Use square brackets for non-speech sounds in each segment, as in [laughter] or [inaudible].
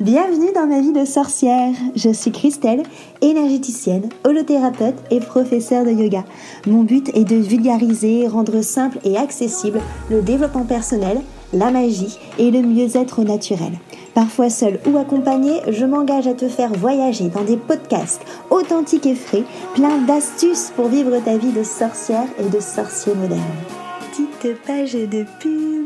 Bienvenue dans ma vie de sorcière. Je suis Christelle, énergéticienne, holothérapeute et professeure de yoga. Mon but est de vulgariser, rendre simple et accessible le développement personnel, la magie et le mieux-être naturel. Parfois seule ou accompagnée, je m'engage à te faire voyager dans des podcasts authentiques et frais, plein d'astuces pour vivre ta vie de sorcière et de sorcier moderne petite page de pub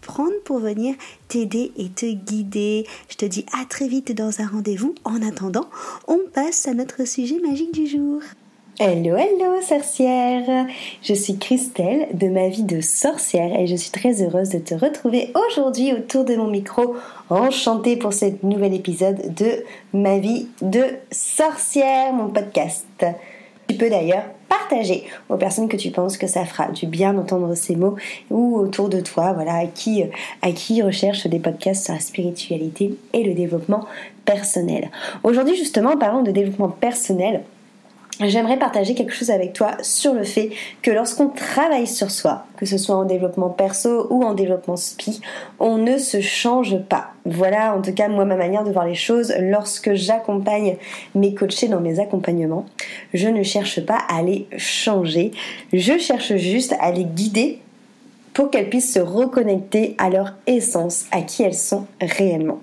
prendre pour venir t'aider et te guider. Je te dis à très vite dans un rendez-vous. En attendant, on passe à notre sujet magique du jour. Hello, hello, sorcière Je suis Christelle de ma vie de sorcière et je suis très heureuse de te retrouver aujourd'hui autour de mon micro, enchantée pour ce nouvel épisode de ma vie de sorcière, mon podcast. Tu peux d'ailleurs partager aux personnes que tu penses que ça fera du bien d'entendre ces mots ou autour de toi, voilà, à qui, à qui recherche des podcasts sur la spiritualité et le développement personnel. Aujourd'hui, justement, parlons de développement personnel j'aimerais partager quelque chose avec toi sur le fait que lorsqu'on travaille sur soi, que ce soit en développement perso ou en développement spi, on ne se change pas. Voilà en tout cas moi ma manière de voir les choses lorsque j'accompagne mes coachés dans mes accompagnements. Je ne cherche pas à les changer, je cherche juste à les guider pour qu'elles puissent se reconnecter à leur essence, à qui elles sont réellement.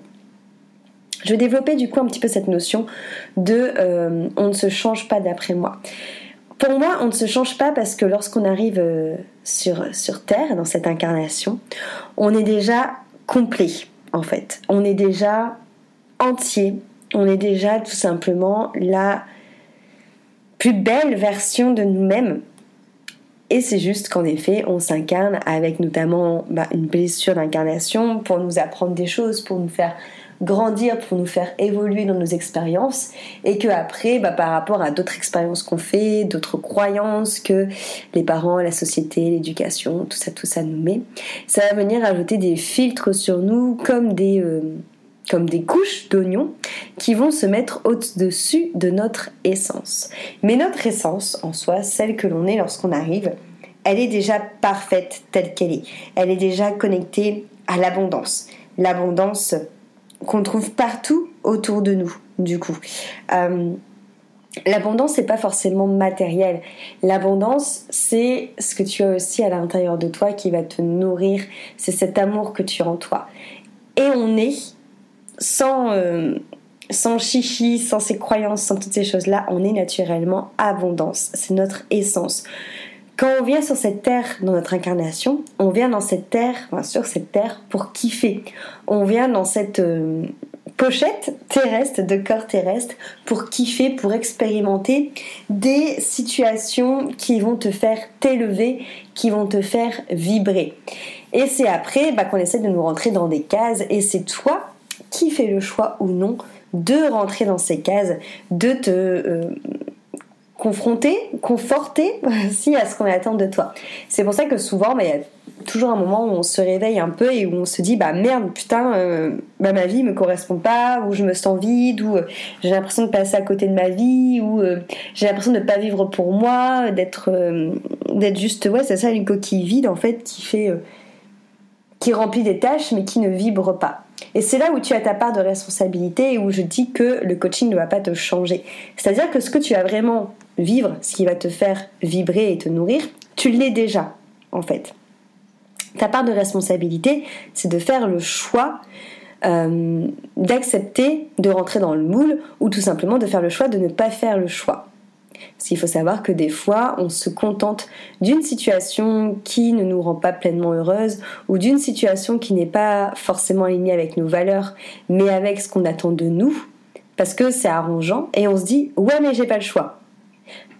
Je vais développer du coup un petit peu cette notion de euh, on ne se change pas d'après moi. Pour moi, on ne se change pas parce que lorsqu'on arrive euh, sur, sur Terre, dans cette incarnation, on est déjà complet en fait. On est déjà entier. On est déjà tout simplement la plus belle version de nous-mêmes. Et c'est juste qu'en effet, on s'incarne avec notamment bah, une blessure d'incarnation pour nous apprendre des choses, pour nous faire grandir, pour nous faire évoluer dans nos expériences, et que après, bah, par rapport à d'autres expériences qu'on fait, d'autres croyances que les parents, la société, l'éducation, tout ça, tout ça nous met, ça va venir ajouter des filtres sur nous comme des euh, comme des couches d'oignons qui vont se mettre au-dessus de notre essence. Mais notre essence en soi, celle que l'on est lorsqu'on arrive, elle est déjà parfaite telle qu'elle est. Elle est déjà connectée à l'abondance. L'abondance qu'on trouve partout autour de nous, du coup. Euh, l'abondance, c'est pas forcément matériel. L'abondance, c'est ce que tu as aussi à l'intérieur de toi qui va te nourrir. C'est cet amour que tu as en toi. Et on est sans, euh, sans chichi, sans ces croyances, sans toutes ces choses-là, on est naturellement abondance. C'est notre essence. Quand on vient sur cette terre dans notre incarnation, on vient dans cette terre, enfin sur cette terre pour kiffer. On vient dans cette euh, pochette terrestre, de corps terrestre, pour kiffer, pour expérimenter des situations qui vont te faire t'élever, qui vont te faire vibrer. Et c'est après bah, qu'on essaie de nous rentrer dans des cases et c'est toi qui fais le choix ou non de rentrer dans ces cases, de te... Euh, confronter, conforter aussi [laughs] à ce qu'on attend de toi. C'est pour ça que souvent, bah, il y a toujours un moment où on se réveille un peu et où on se dit bah merde putain euh, bah, ma vie me correspond pas ou je me sens vide ou euh, j'ai l'impression de passer à côté de ma vie ou euh, j'ai l'impression de ne pas vivre pour moi d'être d'être juste ouais c'est ça une coquille vide en fait qui fait qui remplit des tâches mais qui ne vibre pas et c'est là où tu as ta part de responsabilité et où je dis que le coaching ne va pas te changer. C'est-à-dire que ce que tu as vraiment vivre, ce qui va te faire vibrer et te nourrir, tu l'es déjà, en fait. Ta part de responsabilité, c'est de faire le choix euh, d'accepter de rentrer dans le moule ou tout simplement de faire le choix de ne pas faire le choix. Parce qu'il faut savoir que des fois, on se contente d'une situation qui ne nous rend pas pleinement heureuse ou d'une situation qui n'est pas forcément alignée avec nos valeurs, mais avec ce qu'on attend de nous, parce que c'est arrangeant, et on se dit ouais mais j'ai pas le choix.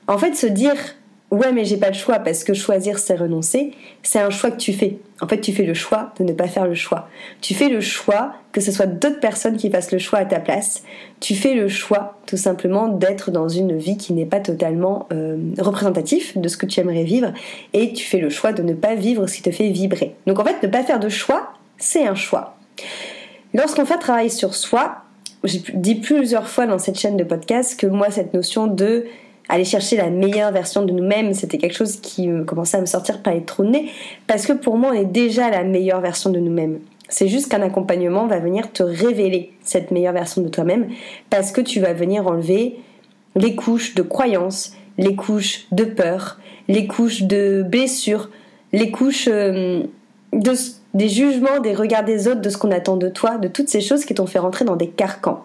En fait, se dire ouais mais j'ai pas le choix parce que choisir c'est renoncer, c'est un choix que tu fais. En fait tu fais le choix de ne pas faire le choix. Tu fais le choix que ce soit d'autres personnes qui fassent le choix à ta place. Tu fais le choix tout simplement d'être dans une vie qui n'est pas totalement euh, représentatif de ce que tu aimerais vivre et tu fais le choix de ne pas vivre ce qui te fait vibrer. Donc en fait ne pas faire de choix c'est un choix. Lorsqu'on fait travailler sur soi, j'ai dit plusieurs fois dans cette chaîne de podcast que moi cette notion de aller chercher la meilleure version de nous-mêmes, c'était quelque chose qui commençait à me sortir par les trous de nez, parce que pour moi, on est déjà la meilleure version de nous-mêmes. C'est juste qu'un accompagnement va venir te révéler cette meilleure version de toi-même, parce que tu vas venir enlever les couches de croyances, les couches de peur, les couches de blessures, les couches euh, de, des jugements, des regards des autres, de ce qu'on attend de toi, de toutes ces choses qui t'ont fait rentrer dans des carcans.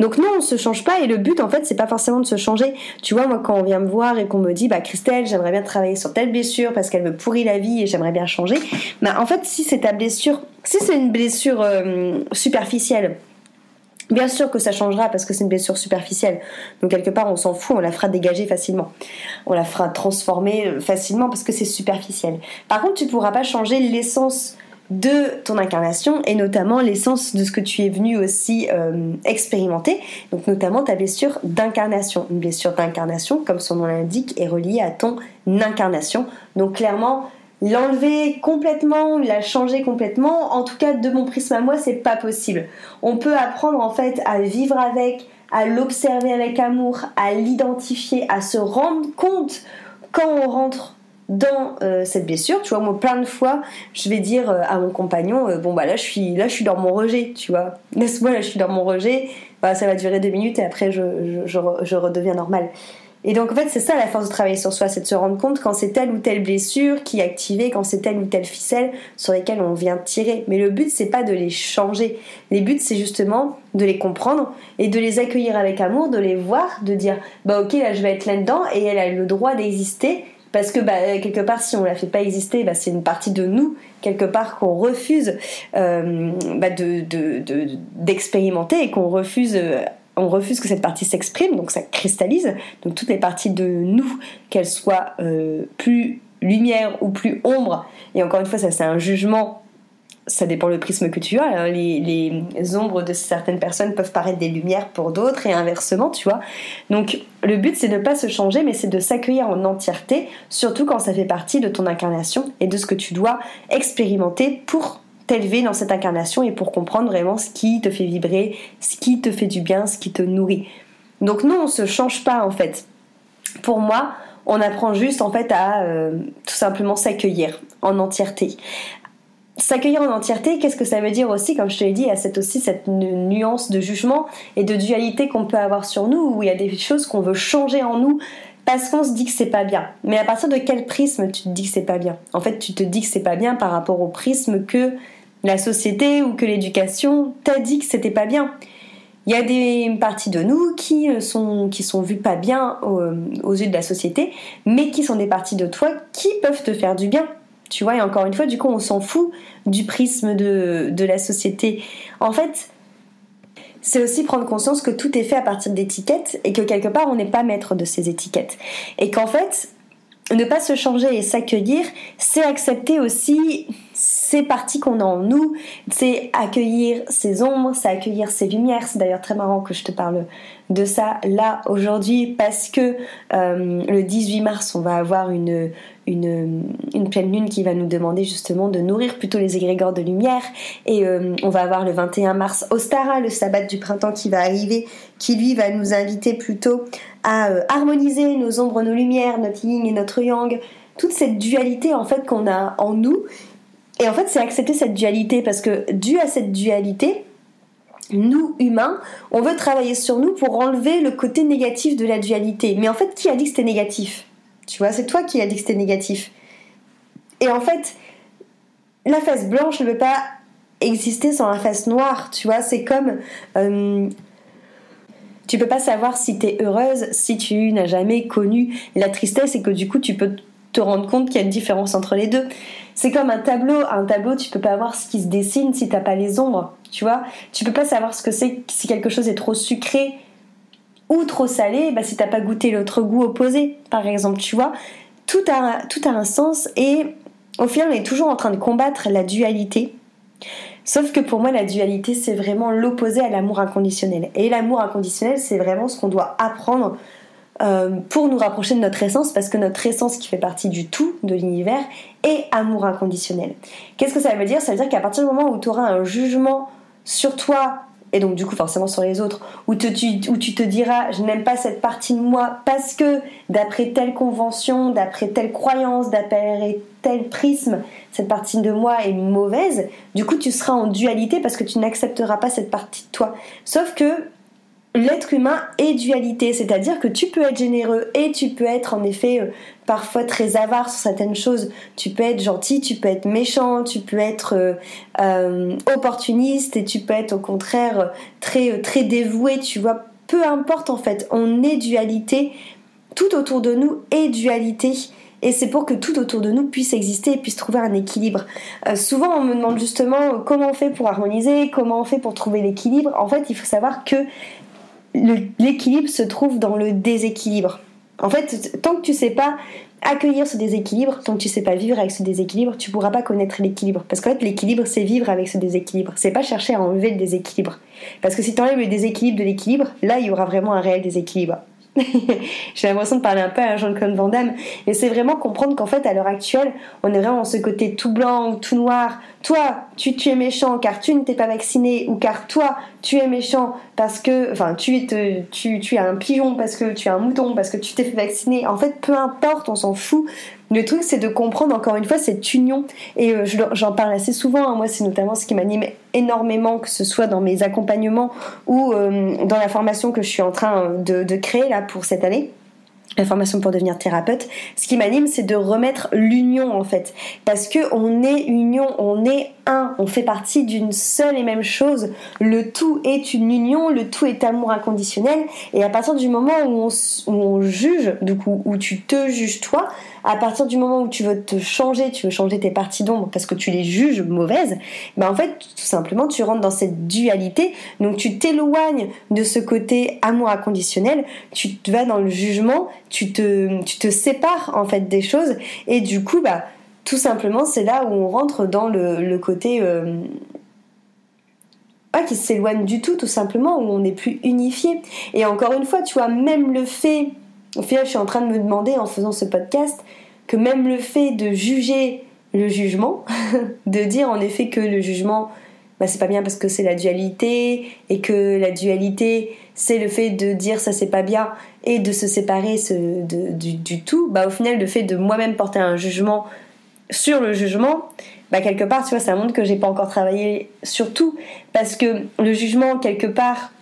Donc non, on se change pas et le but en fait c'est pas forcément de se changer. Tu vois moi quand on vient me voir et qu'on me dit bah Christelle j'aimerais bien travailler sur telle blessure parce qu'elle me pourrit la vie et j'aimerais bien changer. Bah en fait si c'est ta blessure, si c'est une blessure euh, superficielle, Bien sûr que ça changera parce que c'est une blessure superficielle. Donc quelque part on s'en fout, on la fera dégager facilement. On la fera transformer euh, facilement parce que c'est superficiel. Par contre tu pourras pas changer l'essence de ton incarnation et notamment l'essence de ce que tu es venu aussi euh, expérimenter, donc notamment ta blessure d'incarnation. Une blessure d'incarnation, comme son nom l'indique, est reliée à ton incarnation. Donc clairement, l'enlever complètement, la changer complètement, en tout cas de mon prisme à moi, c'est pas possible. On peut apprendre en fait à vivre avec, à l'observer avec amour, à l'identifier, à se rendre compte quand on rentre dans euh, cette blessure, tu vois, moi plein de fois, je vais dire euh, à mon compagnon, euh, bon bah là je suis là je suis dans mon rejet, tu vois, [laughs] laisse-moi là je suis dans mon rejet, bah, ça va durer deux minutes et après je, je, je, redeviens normal. Et donc en fait c'est ça la force de travailler sur soi, c'est de se rendre compte quand c'est telle ou telle blessure qui est activée, quand c'est telle ou telle ficelle sur lesquelles on vient tirer. Mais le but c'est pas de les changer, les buts c'est justement de les comprendre et de les accueillir avec amour, de les voir, de dire bah ok là je vais être là-dedans et elle a le droit d'exister parce que bah, quelque part si on la fait pas exister bah, c'est une partie de nous quelque part qu'on refuse euh, bah, d'expérimenter et qu'on refuse euh, refuse que cette partie s'exprime donc ça cristallise. Donc toutes les parties de nous qu'elles soient euh, plus lumière ou plus ombre et encore une fois ça c'est un jugement ça dépend le prisme que tu as. Hein. Les, ombres de certaines personnes peuvent paraître des lumières pour d'autres et inversement, tu vois. Donc le but c'est de ne pas se changer, mais c'est de s'accueillir en entièreté, surtout quand ça fait partie de ton incarnation et de ce que tu dois expérimenter pour t'élever dans cette incarnation et pour comprendre vraiment ce qui te fait vibrer, ce qui te fait du bien, ce qui te nourrit. Donc non, on se change pas en fait. Pour moi, on apprend juste en fait à euh, tout simplement s'accueillir en entièreté s'accueillir en entièreté, qu'est-ce que ça veut dire aussi Comme je te l'ai dit, il y a aussi cette nuance de jugement et de dualité qu'on peut avoir sur nous, où il y a des choses qu'on veut changer en nous parce qu'on se dit que c'est pas bien. Mais à partir de quel prisme tu te dis que c'est pas bien? En fait, tu te dis que c'est pas bien par rapport au prisme que la société ou que l'éducation t'a dit que c'était pas bien. Il y a des parties de nous qui sont, qui sont vues pas bien aux yeux de la société, mais qui sont des parties de toi qui peuvent te faire du bien tu vois, et encore une fois, du coup, on s'en fout du prisme de, de la société. En fait, c'est aussi prendre conscience que tout est fait à partir d'étiquettes et que quelque part, on n'est pas maître de ces étiquettes. Et qu'en fait, ne pas se changer et s'accueillir, c'est accepter aussi ces parties qu'on a en nous, c'est accueillir ces ombres, c'est accueillir ces lumières. C'est d'ailleurs très marrant que je te parle de ça là aujourd'hui parce que euh, le 18 mars, on va avoir une, pleine lune qui va nous demander justement de nourrir plutôt les égrégores de lumière. Et euh, on va avoir le 21 mars Ostara, le sabbat du printemps qui va arriver, qui lui va nous inviter plutôt à euh, harmoniser nos ombres, nos lumières, notre yin et notre yang, toute cette dualité en fait qu'on a en nous. Et en fait, c'est accepter cette dualité parce que dû à cette dualité, nous, humains, on veut travailler sur nous pour enlever le côté négatif de la dualité. Mais en fait, qui a dit que c'était négatif? Tu vois, c'est toi qui as dit que c'était négatif. Et en fait, la face blanche ne peut pas exister sans la face noire, tu vois, c'est comme... Euh, tu peux pas savoir si tu es heureuse si tu n'as jamais connu la tristesse et que du coup tu peux te rendre compte qu'il y a une différence entre les deux. C'est comme un tableau, un tableau tu peux pas voir ce qui se dessine si t'as pas les ombres, tu vois. Tu peux pas savoir ce que c'est si quelque chose est trop sucré ou trop salé, bah, si t'as pas goûté l'autre goût opposé, par exemple, tu vois. tout a, tout a un sens et au final, on est toujours en train de combattre la dualité. Sauf que pour moi, la dualité, c'est vraiment l'opposé à l'amour inconditionnel. Et l'amour inconditionnel, c'est vraiment ce qu'on doit apprendre euh, pour nous rapprocher de notre essence, parce que notre essence qui fait partie du tout, de l'univers, est amour inconditionnel. Qu'est-ce que ça veut dire? Ça veut dire qu'à partir du moment où tu auras un jugement sur toi et donc du coup forcément sur les autres, où, tu, tu te diras je n'aime pas cette partie de moi parce que d'après telle convention, d'après telle croyance, d'après tel prisme, cette partie de moi est mauvaise, du coup tu seras en dualité parce que tu n'accepteras pas cette partie de toi. Sauf que l'être humain est dualité, c'est-à-dire que tu peux être généreux et tu peux être en effet euh, parfois très avare sur certaines choses. Tu peux être gentil, tu peux être méchant, tu peux être euh, euh, opportuniste et tu peux être au contraire très très dévoué. Tu vois, peu importe en fait, on est dualité. Tout autour de nous est dualité. Et c'est pour que tout autour de nous puisse exister et puisse trouver un équilibre. souvent, on me demande justement comment on fait pour harmoniser, comment on fait pour trouver l'équilibre. En fait, il faut savoir que l'équilibre se trouve dans le déséquilibre. En fait, tant que tu sais pas accueillir ce déséquilibre, tant que tu sais pas vivre avec ce déséquilibre, tu pourras pas connaître l'équilibre. Parce qu'en fait, l'équilibre, c'est vivre avec ce déséquilibre. C'est pas chercher à enlever le déséquilibre. Parce que si tu enlèves le déséquilibre de l'équilibre, là, il y aura vraiment un réel déséquilibre. [laughs] J'ai l'impression de parler un peu à Jean-Claude Van Damme. Et c'est vraiment comprendre qu'en fait, à l'heure actuelle, on est vraiment ce côté tout blanc, tout noir. Toi, tu, es méchant car tu ne t'es pas vacciné, ou car toi, tu es méchant parce que. Enfin, tu tu, tu es un pigeon parce que tu es un mouton, parce que tu t'es fait vacciner. En fait, peu importe, on s'en fout. Le truc, c'est de comprendre encore une fois cette union. Et euh, j'en parle assez souvent. Hein. Moi, c'est notamment ce qui m'anime énormément, que ce soit dans mes accompagnements ou euh, dans la formation que je suis en train de créer là pour cette année la formation pour devenir thérapeute, ce qui m'anime, c'est de remettre l'union en fait, parce que on est union, on est un, on fait partie d'une seule et même chose. Le tout est une union, le tout est amour inconditionnel, et à partir du moment où on, juge, du où tu te juges toi, à partir du moment où tu veux te changer, tu veux changer tes parties d'ombre parce que tu les juges mauvaises, ben en fait, tout simplement, tu rentres dans cette dualité, donc tu t'éloignes de ce côté amour inconditionnel, tu vas dans le jugement, tu te, tu sépares en fait des choses, et du coup, bah, tout simplement, c'est là où on rentre dans le, côté euh, pas qui s'éloigne du tout, tout simplement, où on n'est plus unifié. Et encore une fois, tu vois, même le fait, au final, je suis en train de me demander en faisant ce podcast, que même le fait de juger le jugement, [laughs] de dire en effet que le jugement, bah, c'est pas bien parce que c'est la dualité, et que la dualité, c'est le fait de dire ça c'est pas bien, et de se séparer du, du, tout, bah au final, le fait de moi-même porter un jugement sur le jugement, bah quelque part, tu vois, ça montre que j'ai pas encore travaillé sur tout. Parce que le jugement, quelque part,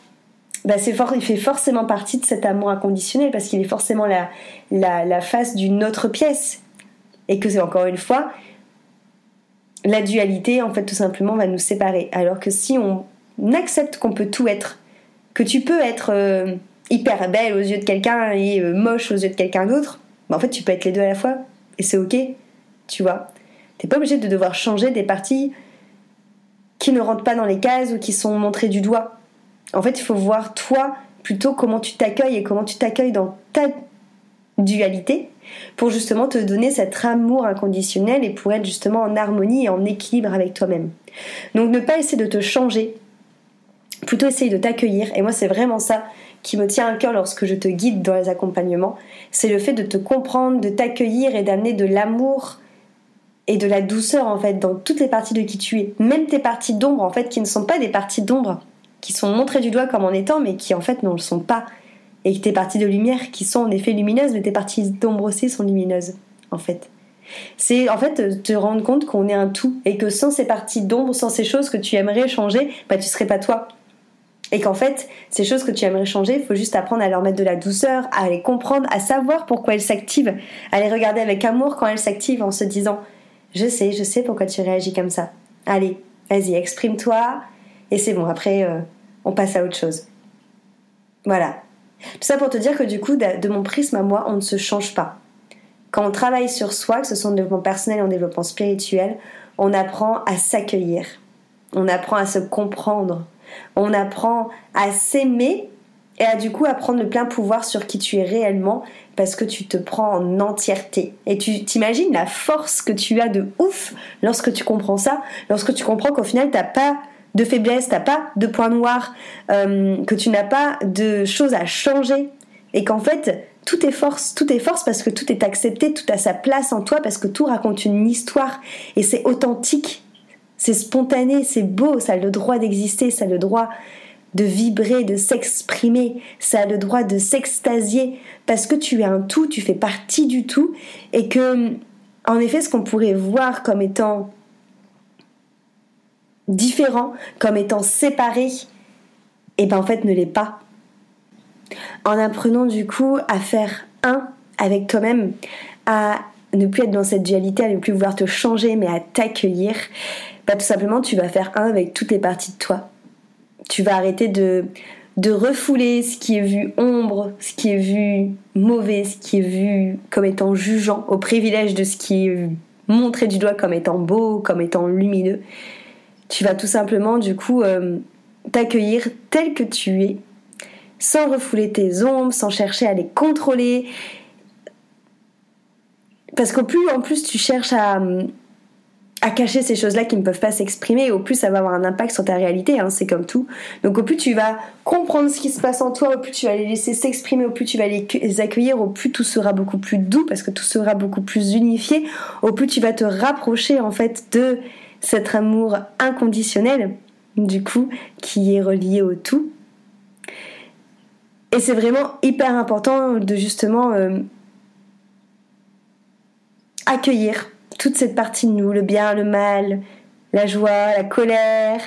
bah c'est il fait forcément partie de cet amour inconditionnel, parce qu'il est forcément la, la, face d'une autre pièce. Et que c'est encore une fois, la dualité, en fait, tout simplement, va nous séparer. Alors que si on accepte qu'on peut tout être, que tu peux être euh, hyper belle aux yeux de quelqu'un et euh, moche aux yeux de quelqu'un d'autre, bah en fait, tu peux être les deux à la fois. Et c'est ok tu vois. T'es pas obligé de devoir changer des parties qui ne rentrent pas dans les cases ou qui sont montrées du doigt. En fait, il faut voir toi plutôt comment tu t'accueilles et comment tu t'accueilles dans ta dualité pour justement te donner cet amour inconditionnel et pour être justement en harmonie et en équilibre avec toi-même. Donc ne pas essayer de te changer, plutôt essayer de t'accueillir. Et moi, c'est vraiment ça qui me tient à cœur lorsque je te guide dans les accompagnements. C'est le fait de te comprendre, de t'accueillir et d'amener de l'amour et de la douceur en fait dans toutes les parties de qui tu es. Même tes parties d'ombre en fait qui ne sont pas des parties d'ombre, qui sont montrées du doigt comme en étant mais qui en fait ne le sont pas. Et tes parties de lumière qui sont en effet lumineuses mais tes parties d'ombre aussi sont lumineuses en fait. C'est en fait te rendre compte qu'on est un tout et que sans ces parties d'ombre, sans ces choses que tu aimerais changer, bah tu serais pas toi. Et qu'en fait, ces choses que tu aimerais changer, il faut juste apprendre à leur mettre de la douceur, à les comprendre, à savoir pourquoi elles s'activent, à les regarder avec amour quand elles s'activent en se disant je sais, je sais pourquoi tu réagis comme ça. Allez, vas-y, exprime-toi. Et c'est bon, après, euh, on passe à autre chose. Voilà. Tout ça pour te dire que du coup, de, mon prisme à moi, on ne se change pas. Quand on travaille sur soi, que ce soit en développement personnel ou en développement spirituel, on apprend à s'accueillir. On apprend à se comprendre. On apprend à s'aimer et à du coup à prendre le plein pouvoir sur qui tu es réellement parce que tu te prends en entièreté. Et tu t'imagines la force que tu as de ouf lorsque tu comprends ça, lorsque tu comprends qu'au final t'as pas de faiblesse, t'as pas de points noirs, euh, que tu n'as pas de choses à changer. Et qu'en fait tout est force, tout est force parce que tout est accepté, tout a sa place en toi parce que tout raconte une histoire. Et c'est authentique, c'est spontané, c'est beau, ça a le droit d'exister, ça a le droit de vibrer, de s'exprimer, ça a le droit de s'extasier. Parce que tu es un tout, tu fais partie du tout. Et que en effet ce qu'on pourrait voir comme étant différent, comme étant séparé, et eh ben en fait ne l'est pas. En apprenant du coup à faire un avec toi-même, à ne plus être dans cette dualité, à ne plus vouloir te changer, mais à t'accueillir, bah, tout simplement tu vas faire un avec toutes les parties de toi. Tu vas arrêter de, de refouler ce qui est vu ombre, ce qui est vu mauvais, ce qui est vu comme étant jugeant, au privilège de ce qui est montré du doigt comme étant beau, comme étant lumineux. Tu vas tout simplement du coup euh, t'accueillir tel que tu es, sans refouler tes ombres, sans chercher à les contrôler. Parce qu'au plus en plus tu cherches à, cacher ces choses-là qui ne peuvent pas s'exprimer, au plus ça va avoir un impact sur ta réalité, hein, c'est comme tout. Donc au plus tu vas comprendre ce qui se passe en toi, au plus tu vas les laisser s'exprimer, au plus tu vas les accueillir, au plus tout sera beaucoup plus doux parce que tout sera beaucoup plus unifié, au plus tu vas te rapprocher en fait de cet amour inconditionnel, du coup, qui est relié au tout. Et c'est vraiment hyper important de justement euh, accueillir toute cette partie de nous, le bien, le mal, la joie, la colère,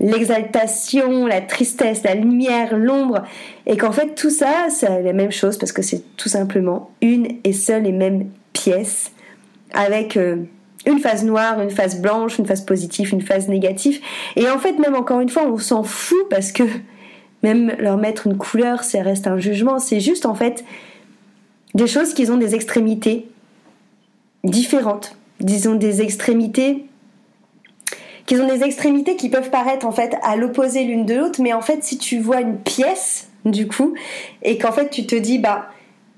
l'exaltation, la tristesse, la lumière, l'ombre, et qu'en fait tout ça, c'est la même chose parce que c'est tout simplement une et seule et même pièce avec euh, une phase noire, une phase blanche, une phase positive, une phase négative. Et en fait, même encore une fois, on s'en fout parce que même leur mettre une couleur, ça reste un jugement. C'est juste en fait des choses qui ont des extrémités différentes disons des extrémités qui ont des extrémités qui peuvent paraître en fait à l'opposé l'une de l'autre, mais en fait si tu vois une pièce du coup et qu'en fait tu te dis bah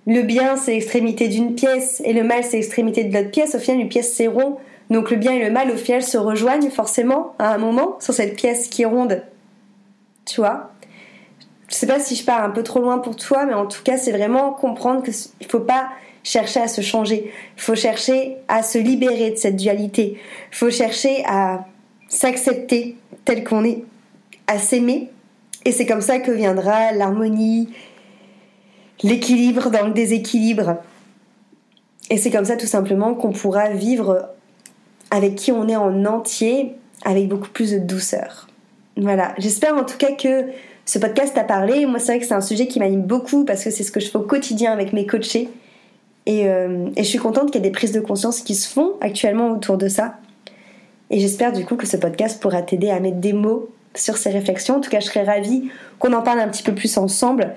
le bien c'est l'extrémité d'une pièce et le mal c'est l'extrémité de l'autre pièce, au final une pièce c'est rond, donc le bien et le mal au final se rejoignent forcément à un moment sur cette pièce qui est ronde, tu vois? Je sais pas si je pars un peu trop loin pour toi, mais en tout cas c'est vraiment comprendre qu'il faut pas chercher à se changer. Il faut chercher à se libérer de cette dualité. Il faut chercher à s'accepter tel qu'on est, à s'aimer. Et c'est comme ça que viendra l'harmonie, l'équilibre dans le déséquilibre. Et c'est comme ça tout simplement qu'on pourra vivre avec qui on est en entier, avec beaucoup plus de douceur. Voilà, j'espère en tout cas que ce podcast t'a parlé. Moi, c'est vrai que c'est un sujet qui m'anime beaucoup parce que c'est ce que je fais au quotidien avec mes coachés. Euh, et, je suis contente qu'il y ait des prises de conscience qui se font actuellement autour de ça. Et j'espère du coup que ce podcast pourra t'aider à mettre des mots sur ces réflexions. En tout cas, je serais ravie qu'on en parle un petit peu plus ensemble,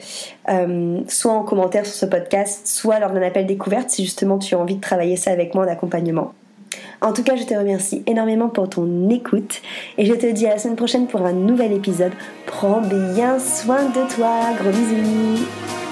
euh, soit en commentaire sur ce podcast, soit lors d'un appel découverte si justement tu as envie de travailler ça avec moi en. En tout cas, je te remercie énormément pour ton écoute et je te dis à la semaine prochaine pour un nouvel épisode. Prends bien soin de toi. Gros bisous.